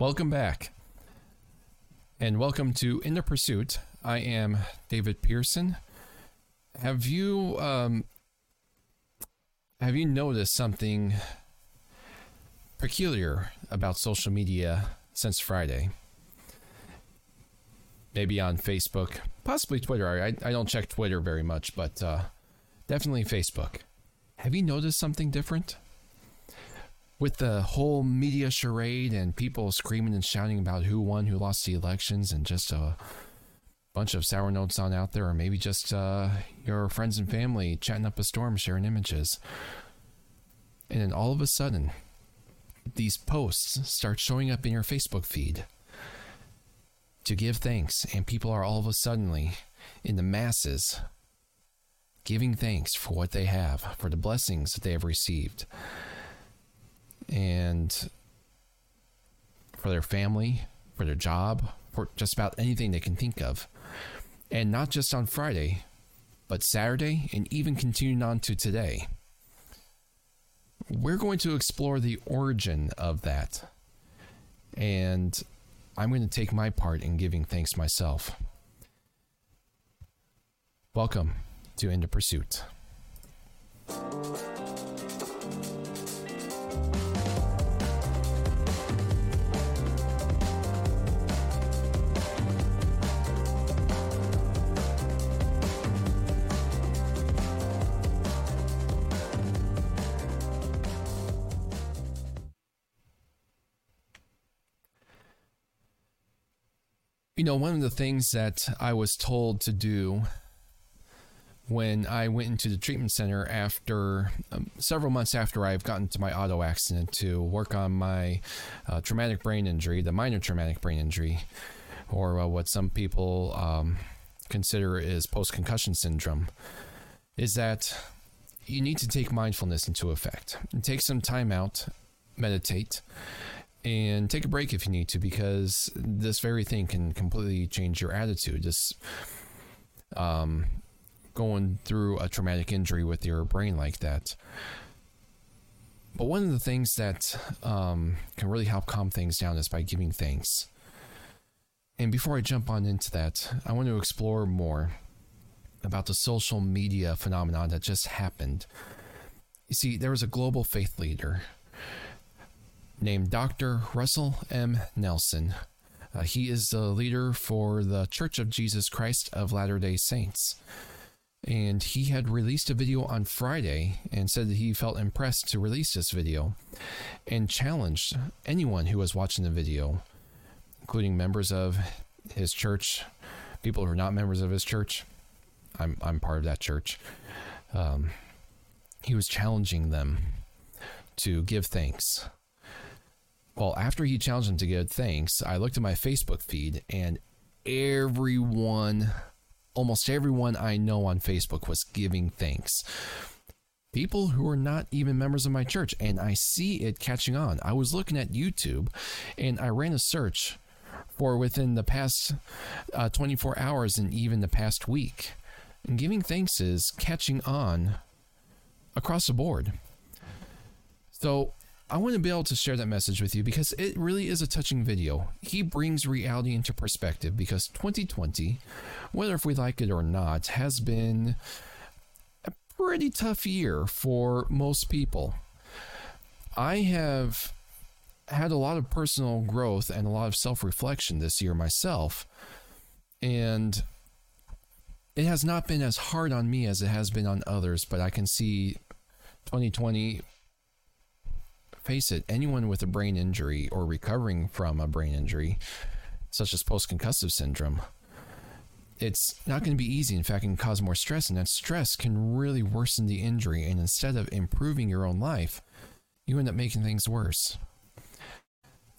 Welcome back. And welcome to In the Pursuit. I am David Pearson. Have you um have you noticed something peculiar about social media since Friday? Maybe on Facebook, possibly Twitter. I, I don't check Twitter very much, but uh, definitely Facebook. Have you noticed something different? With the whole media charade and people screaming and shouting about who won, who lost the elections, and just a bunch of sour notes on out there, or maybe just uh, your friends and family chatting up a storm, sharing images. And then all of a sudden, these posts start showing up in your Facebook feed to give thanks, and people are all of a suddenly in the masses giving thanks for what they have, for the blessings that they have received and for their family, for their job, for just about anything they can think of. And not just on Friday, but Saturday and even continuing on to today. We're going to explore the origin of that. And I'm going to take my part in giving thanks myself. Welcome to In the Pursuit. You know, one of the things that I was told to do when I went into the treatment center after um, several months after I've gotten to my auto accident to work on my uh, traumatic brain injury, the minor traumatic brain injury, or uh, what some people um, consider is post concussion syndrome, is that you need to take mindfulness into effect. Take some time out, meditate, and take a break if you need to because this very thing can completely change your attitude. Just um, going through a traumatic injury with your brain like that. But one of the things that um, can really help calm things down is by giving thanks. And before i jump on into that i want to explore more about the social media phenomenon that just happened. You see there was a global faith leader named Dr. Russell M. Nelson. Uh, he is the leader for the Church of Jesus Christ of Latter day Saints. And he had released a video on Friday and said that he felt impressed to release this video and challenged anyone who was watching the video, including members of his church, people who are not members of his church. I'm, I'm part of that church. Um, he was challenging them to give thanks well, after he challenged him to give thanks, I looked at my Facebook feed and everyone, almost everyone I know on Facebook was giving thanks. People who are not even members of my church, and I see it catching on. I was looking at YouTube and I ran a search for within the past uh, 24 hours and even the past week. And giving thanks is catching on across the board. So I want to be able to share that message with you because it really is a touching video. He brings reality into perspective because 2020, whether if we like it or not, has been a pretty tough year for most people. I have had a lot of personal growth and a lot of self reflection this year myself. And it has not been as hard on me as it has been on others, but I can see 2020 face it, anyone with a brain injury or recovering from a brain injury, such as post concussive syndrome, it's not going to be easy. In fact, it can cause more stress, and that stress can really worsen the injury. And instead of improving your own life, you end up making things worse.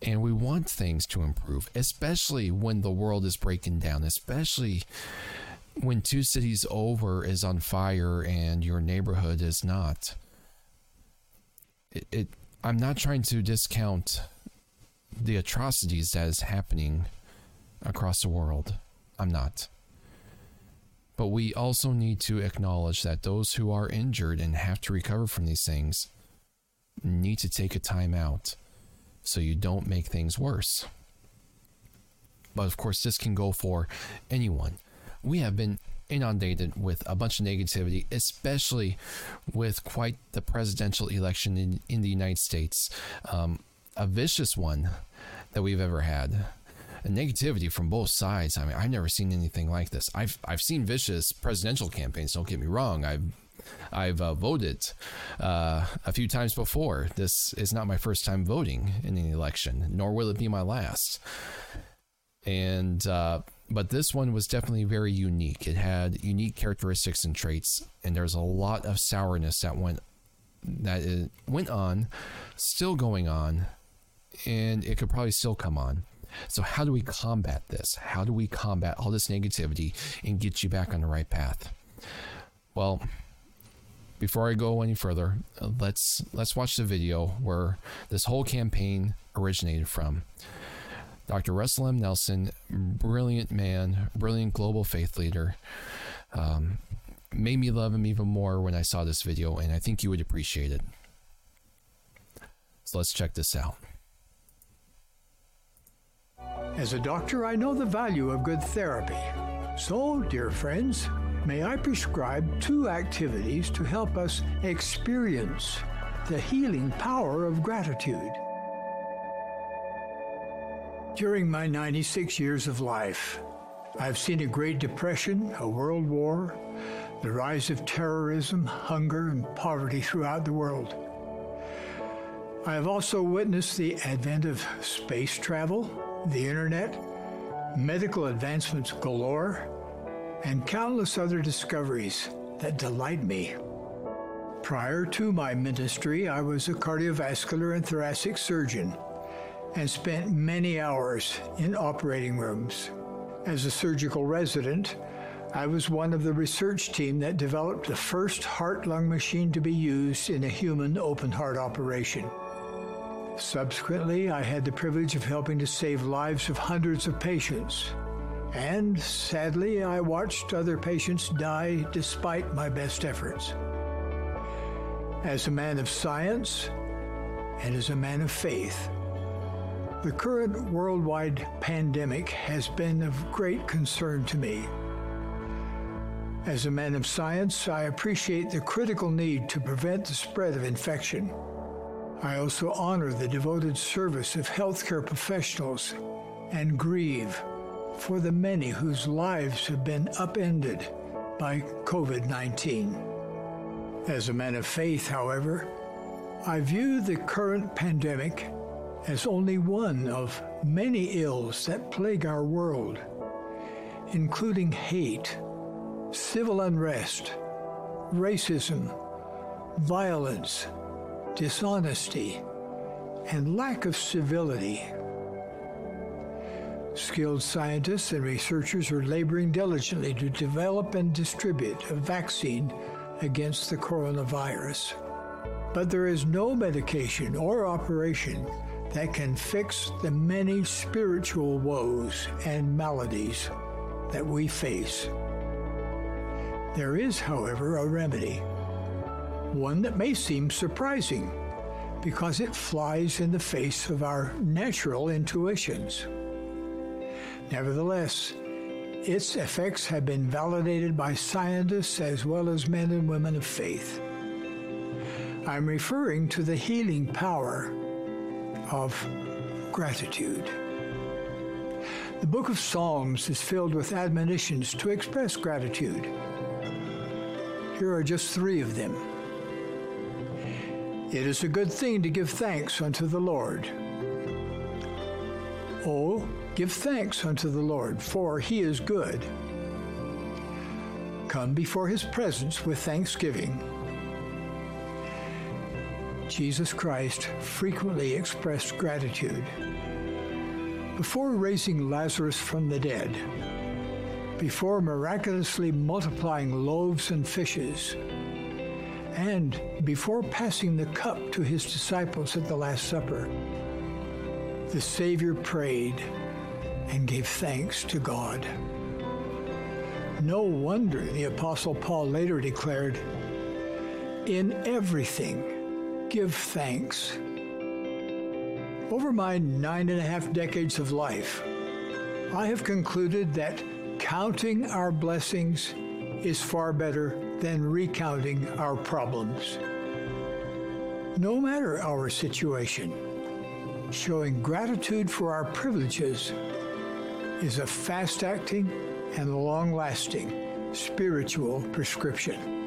And we want things to improve, especially when the world is breaking down, especially when two cities over is on fire and your neighborhood is not. It, it I'm not trying to discount the atrocities that is happening across the world. I'm not. But we also need to acknowledge that those who are injured and have to recover from these things need to take a time out, so you don't make things worse. But of course, this can go for anyone. We have been inundated with a bunch of negativity, especially with quite the presidential election in, in the United States. Um, a vicious one that we've ever had. And negativity from both sides. I mean, I've never seen anything like this. I've I've seen vicious presidential campaigns. Don't get me wrong. I've I've uh, voted uh, a few times before. This is not my first time voting in an election, nor will it be my last. And uh, but this one was definitely very unique. It had unique characteristics and traits, and there's a lot of sourness that went that it went on, still going on, and it could probably still come on. So how do we combat this? How do we combat all this negativity and get you back on the right path? Well, before I go any further, let's let's watch the video where this whole campaign originated from. Dr. Russell M. Nelson, brilliant man, brilliant global faith leader. Um, made me love him even more when I saw this video, and I think you would appreciate it. So let's check this out. As a doctor, I know the value of good therapy. So, dear friends, may I prescribe two activities to help us experience the healing power of gratitude. During my 96 years of life, I've seen a Great Depression, a world war, the rise of terrorism, hunger, and poverty throughout the world. I have also witnessed the advent of space travel, the internet, medical advancements galore, and countless other discoveries that delight me. Prior to my ministry, I was a cardiovascular and thoracic surgeon and spent many hours in operating rooms. As a surgical resident, I was one of the research team that developed the first heart lung machine to be used in a human open heart operation. Subsequently, I had the privilege of helping to save lives of hundreds of patients. And sadly, I watched other patients die despite my best efforts. As a man of science and as a man of faith, the current worldwide pandemic has been of great concern to me. As a man of science, I appreciate the critical need to prevent the spread of infection. I also honor the devoted service of healthcare professionals and grieve for the many whose lives have been upended by COVID 19. As a man of faith, however, I view the current pandemic as only one of many ills that plague our world, including hate, civil unrest, racism, violence, dishonesty, and lack of civility. Skilled scientists and researchers are laboring diligently to develop and distribute a vaccine against the coronavirus. But there is no medication or operation that can fix the many spiritual woes and maladies that we face. There is, however, a remedy, one that may seem surprising because it flies in the face of our natural intuitions. Nevertheless, its effects have been validated by scientists as well as men and women of faith. I'm referring to the healing power of gratitude. The book of Psalms is filled with admonitions to express gratitude. Here are just three of them. It is a good thing to give thanks unto the Lord. Oh, give thanks unto the Lord, for he is good. Come before his presence with thanksgiving Jesus Christ frequently expressed gratitude. Before raising Lazarus from the dead, before miraculously multiplying loaves and fishes, and before passing the cup to his disciples at the Last Supper, the Savior prayed and gave thanks to God. No wonder the Apostle Paul later declared, In everything, give thanks. Over my nine and a half decades of life, I have concluded that counting our blessings is far better than recounting our problems. No matter our situation, showing gratitude for our privileges is a fast acting and long lasting spiritual prescription.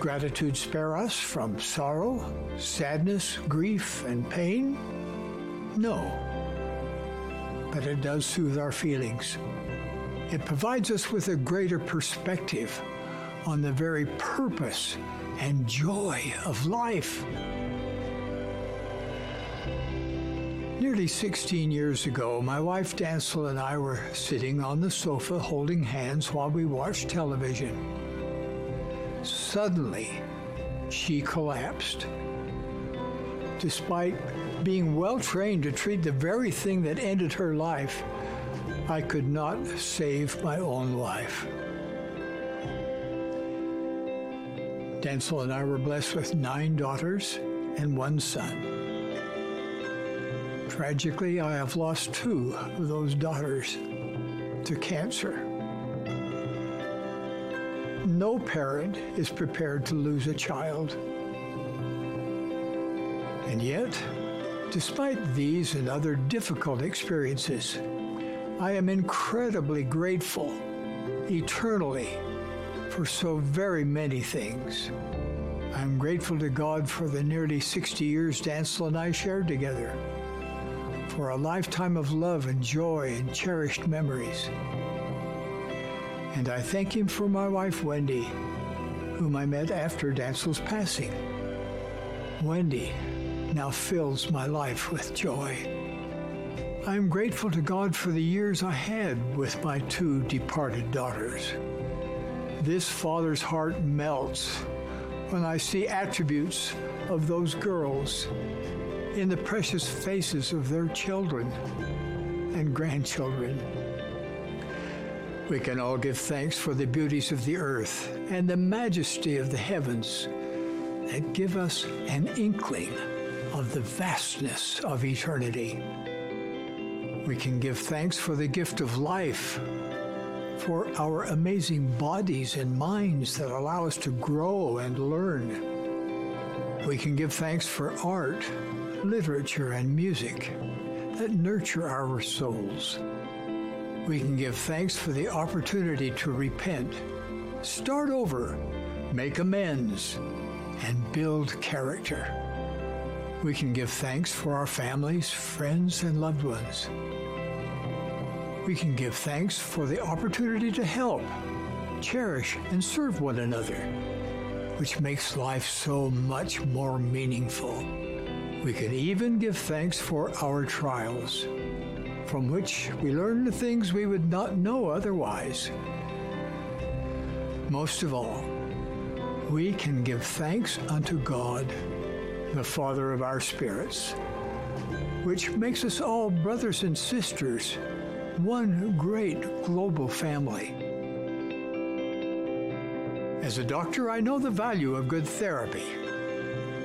Gratitude spare us from sorrow, sadness, grief, and pain? No. But it does soothe our feelings. It provides us with a greater perspective on the very purpose and joy of life. Nearly 16 years ago, my wife Dantzel and I were sitting on the sofa holding hands while we watched television. Suddenly, she collapsed. Despite being well trained to treat the very thing that ended her life, I could not save my own life. Dantzel and I were blessed with nine daughters and one son. Tragically, I have lost two of those daughters to cancer. No parent is prepared to lose a child. And yet, despite these and other difficult experiences, I am incredibly grateful eternally for so very many things. I'm grateful to God for the nearly 60 years Dantzel and I shared together, for a lifetime of love and joy and cherished memories. And I thank Him for my wife, Wendy, whom I met after Dantzel's passing. Wendy now fills my life with joy. I am grateful to God for the years I had with my two departed daughters. This father's heart melts when I see attributes of those girls in the precious faces of their children and grandchildren. We can all give thanks for the beauties of the earth and the majesty of the heavens that give us an inkling of the vastness of eternity. We can give thanks for the gift of life for our amazing bodies and minds that allow us to grow and learn. We can give thanks for art, literature, and music that nurture our souls. We can give thanks for the opportunity to repent, start over, make amends, and build character. We can give thanks for our families, friends, and loved ones we can give thanks for the opportunity to help, cherish, and serve one another, which makes life so much more meaningful. We can even give thanks for our trials, from which we learn the things we would not know otherwise. Most of all, we can give thanks unto God, the Father of our spirits, which makes us all brothers and sisters one great global family. As a doctor, I know the value of good therapy.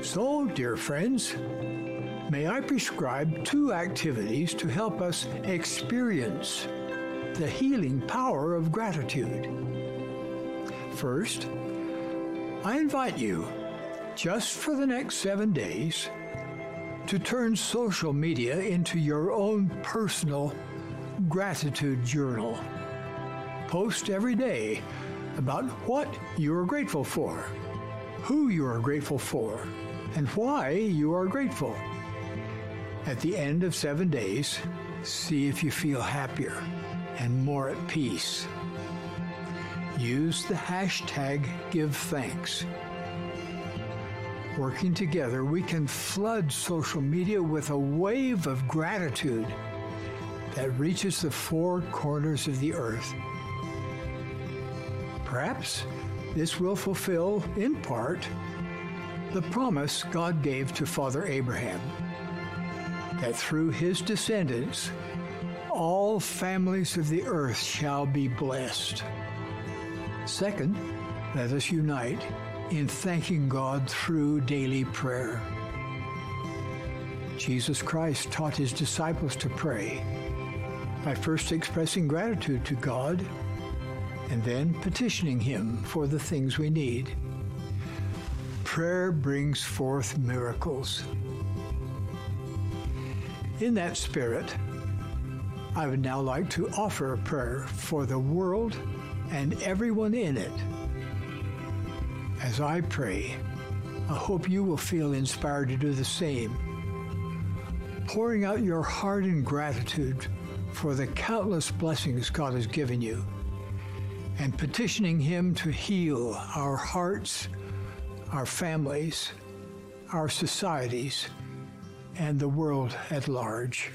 So, dear friends, may I prescribe two activities to help us experience the healing power of gratitude. First, I invite you, just for the next seven days, to turn social media into your own personal gratitude journal. Post every day about what you are grateful for, who you are grateful for, and why you are grateful. At the end of seven days, see if you feel happier and more at peace. Use the hashtag GiveThanks. Working together, we can flood social media with a wave of gratitude that reaches the four corners of the earth. Perhaps this will fulfill, in part, the promise God gave to Father Abraham that through his descendants, all families of the earth shall be blessed. Second, let us unite in thanking God through daily prayer. Jesus Christ taught his disciples to pray by first expressing gratitude to God and then petitioning him for the things we need. Prayer brings forth miracles. In that spirit, I would now like to offer a prayer for the world and everyone in it. As I pray, I hope you will feel inspired to do the same, pouring out your heart in gratitude for the countless blessings God has given you, and petitioning Him to heal our hearts, our families, our societies, and the world at large.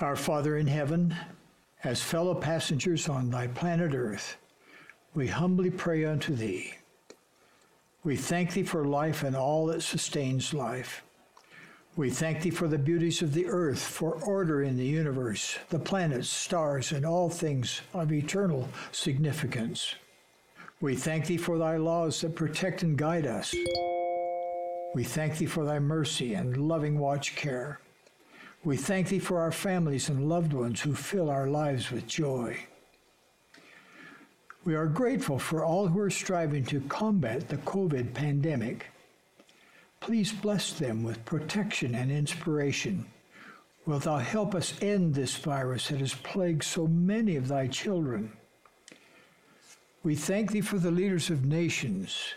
Our Father in heaven, as fellow passengers on thy planet Earth, we humbly pray unto thee. We thank thee for life and all that sustains life. We thank thee for the beauties of the earth, for order in the universe, the planets, stars, and all things of eternal significance. We thank thee for thy laws that protect and guide us. We thank thee for thy mercy and loving watch care. We thank thee for our families and loved ones who fill our lives with joy. We are grateful for all who are striving to combat the COVID pandemic. Please bless them with protection and inspiration. Wilt thou help us end this virus that has plagued so many of thy children? We thank thee for the leaders of nations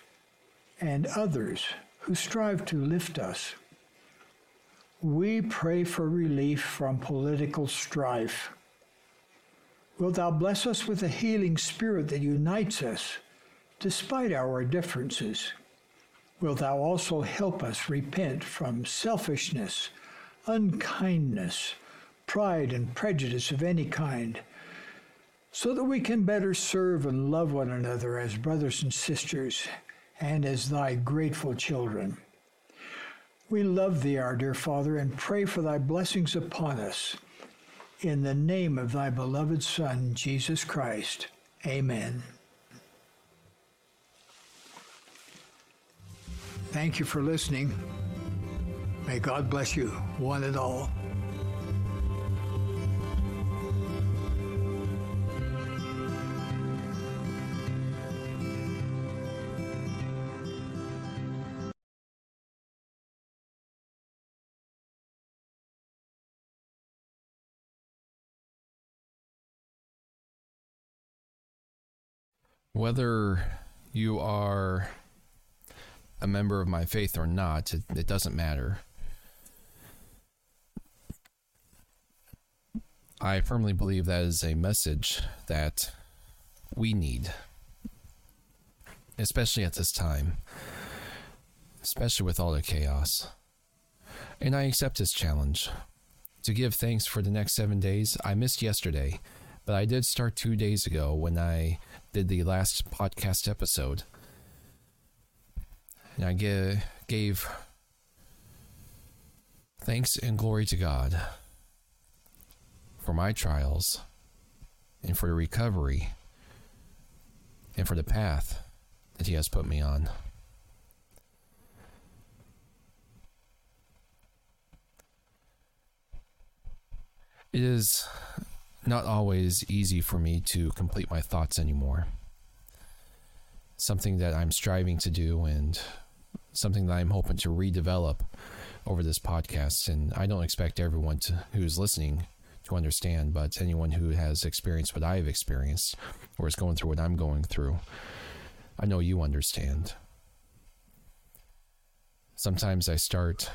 and others who strive to lift us. We pray for relief from political strife. Wilt thou bless us with a healing spirit that unites us despite our differences? Wilt thou also help us repent from selfishness, unkindness, pride, and prejudice of any kind, so that we can better serve and love one another as brothers and sisters and as thy grateful children? We love thee, our dear Father, and pray for thy blessings upon us. In the name of thy beloved Son, Jesus Christ. Amen. Thank you for listening. May God bless you, one and all. Whether you are a member of my faith or not, it, it doesn't matter. I firmly believe that is a message that we need, especially at this time, especially with all the chaos. And I accept his challenge to give thanks for the next seven days. I missed yesterday, but I did start two days ago when I did the last podcast episode. And I gave thanks and glory to God for my trials and for the recovery and for the path that He has put me on. It is not always easy for me to complete my thoughts anymore. Something that I'm striving to do and something that I'm hoping to redevelop over this podcast. And I don't expect everyone to, who's listening to understand, but anyone who has experienced what I've experienced or is going through what I'm going through, I know you understand. Sometimes I start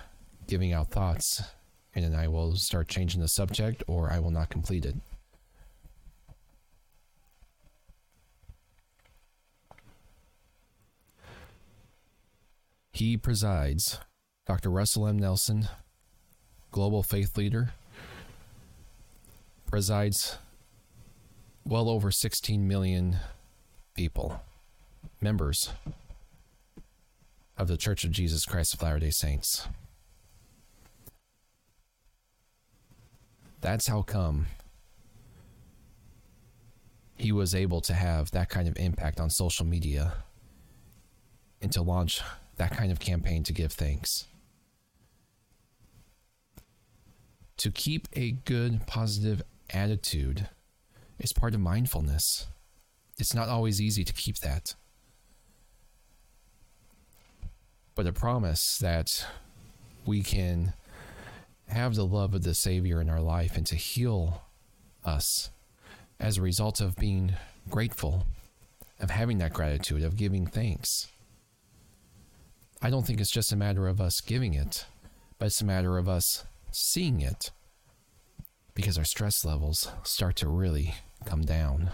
giving out thoughts and then I will start changing the subject or I will not complete it. He presides, Dr. Russell M. Nelson, global faith leader, presides well over 16 million people, members of the Church of Jesus Christ of Latter day Saints. That's how come he was able to have that kind of impact on social media and to launch that kind of campaign to give thanks. To keep a good, positive attitude is part of mindfulness. It's not always easy to keep that. But a promise that we can have the love of the Savior in our life and to heal us as a result of being grateful, of having that gratitude, of giving thanks. I don't think it's just a matter of us giving it, but it's a matter of us seeing it because our stress levels start to really come down.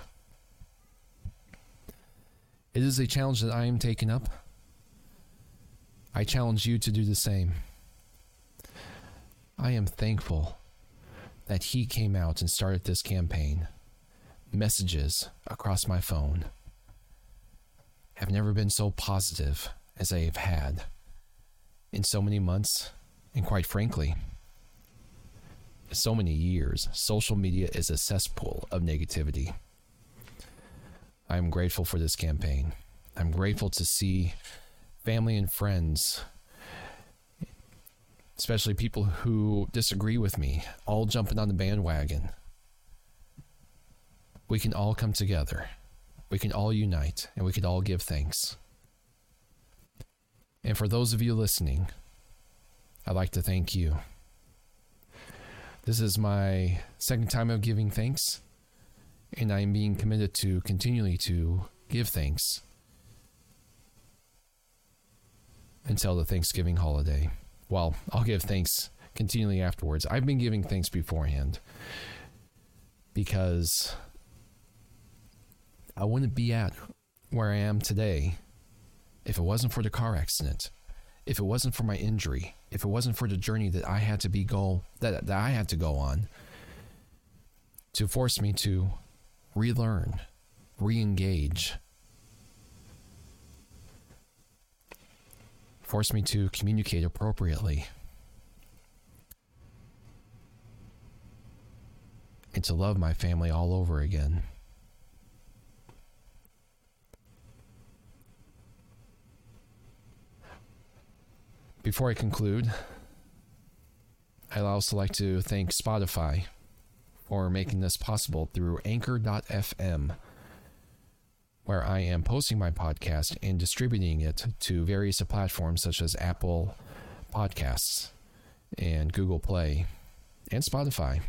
It is a challenge that I am taking up. I challenge you to do the same. I am thankful that he came out and started this campaign. Messages across my phone have never been so positive as I have had in so many months, and quite frankly, so many years. Social media is a cesspool of negativity. I am grateful for this campaign. I'm grateful to see family and friends especially people who disagree with me, all jumping on the bandwagon. We can all come together. We can all unite and we can all give thanks. And for those of you listening, I'd like to thank you. This is my second time of giving thanks, and I'm being committed to continually to give thanks until the Thanksgiving holiday well, I'll give thanks continually afterwards. I've been giving thanks beforehand because I wouldn't be at where I am today if it wasn't for the car accident, if it wasn't for my injury, if it wasn't for the journey that I had to be go that, that I had to go on to force me to relearn, re-engage forced me to communicate appropriately. And to love my family all over again. Before I conclude, I'd also like to thank Spotify for making this possible through Anchor.fm where I am posting my podcast and distributing it to various platforms such as Apple Podcasts and Google Play and Spotify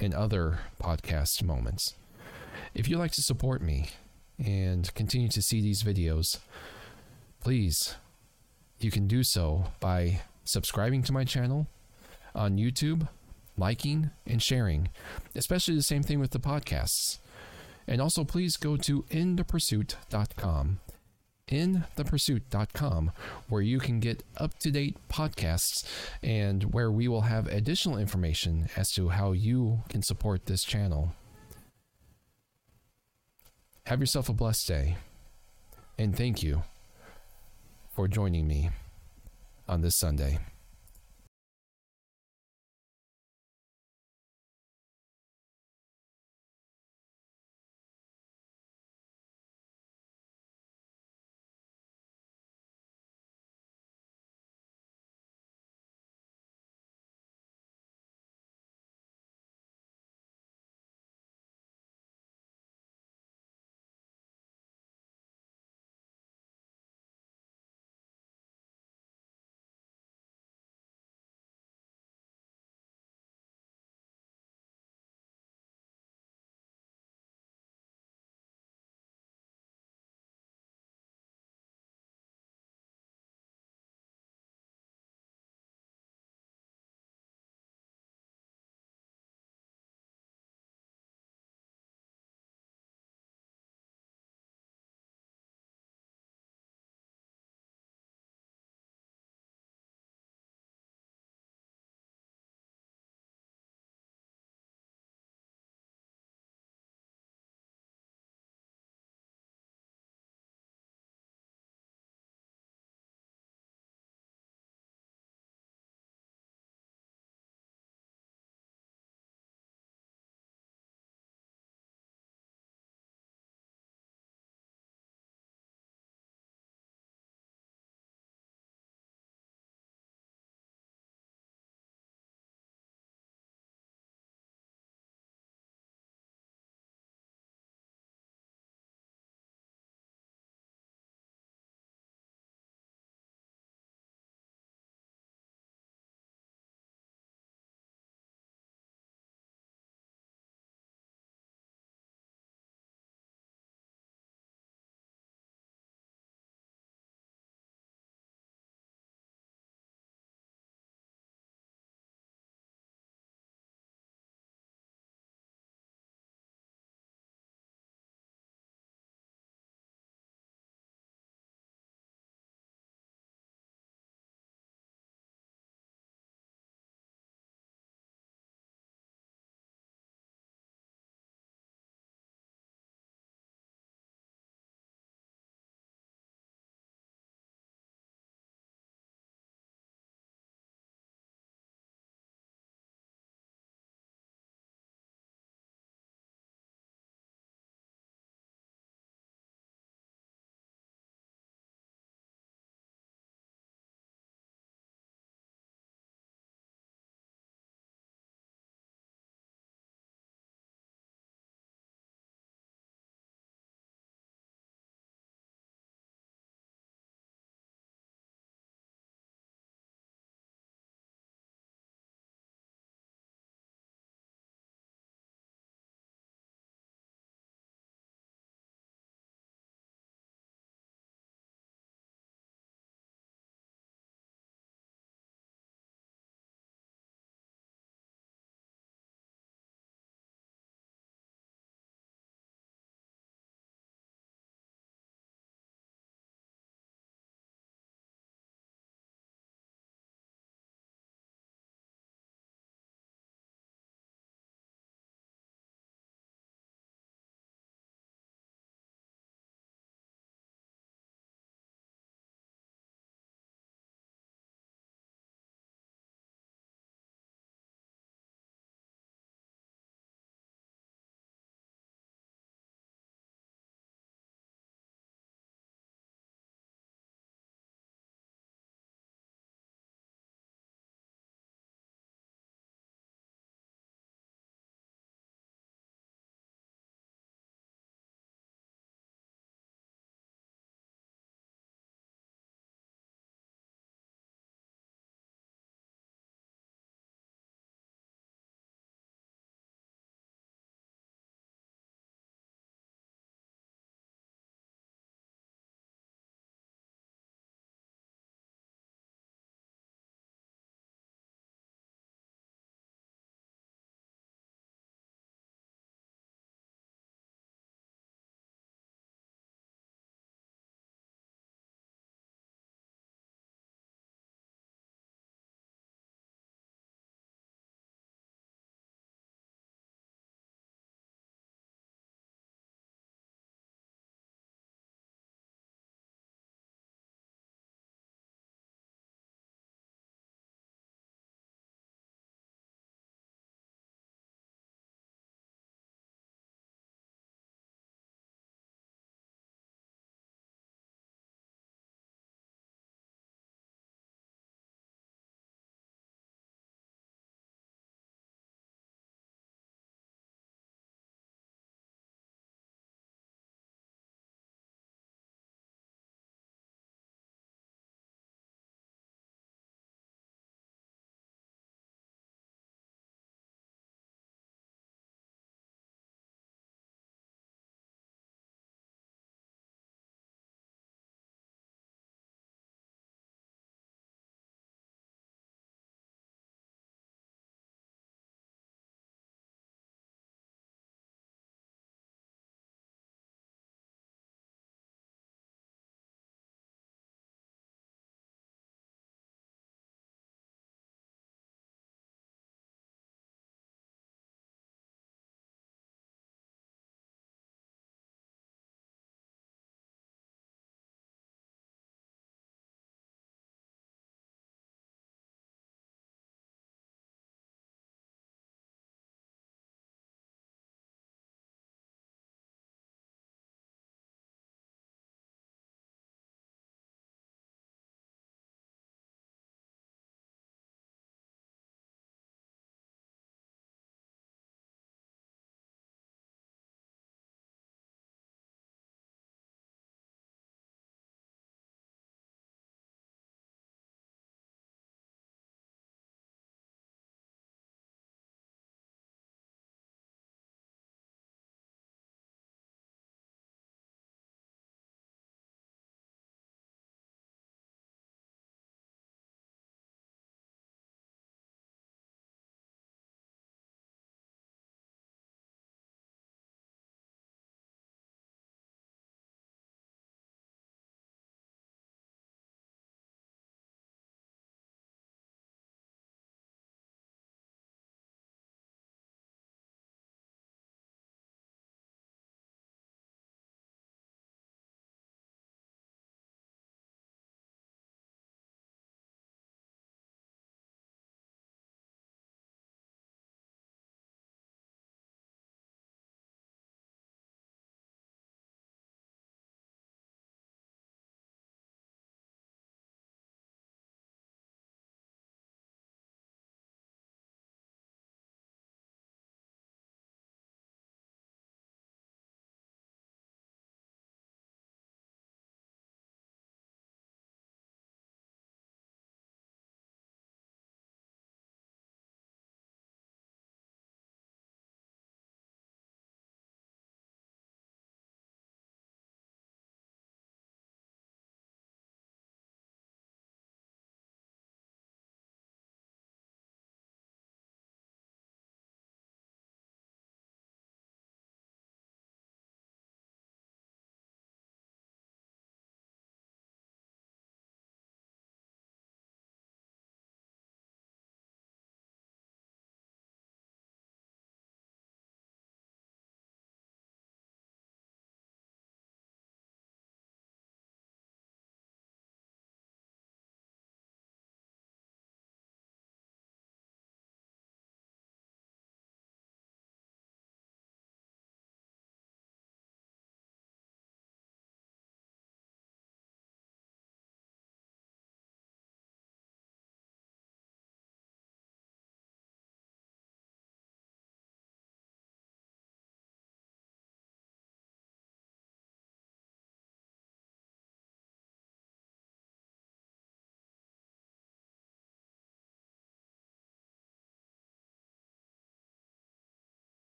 and other podcast moments. If you'd like to support me and continue to see these videos, please, you can do so by subscribing to my channel on YouTube, liking, and sharing, especially the same thing with the podcasts. And also, please go to inthepursuit.com. InThePursuit.com, where you can get up to date podcasts and where we will have additional information as to how you can support this channel. Have yourself a blessed day, and thank you for joining me on this Sunday.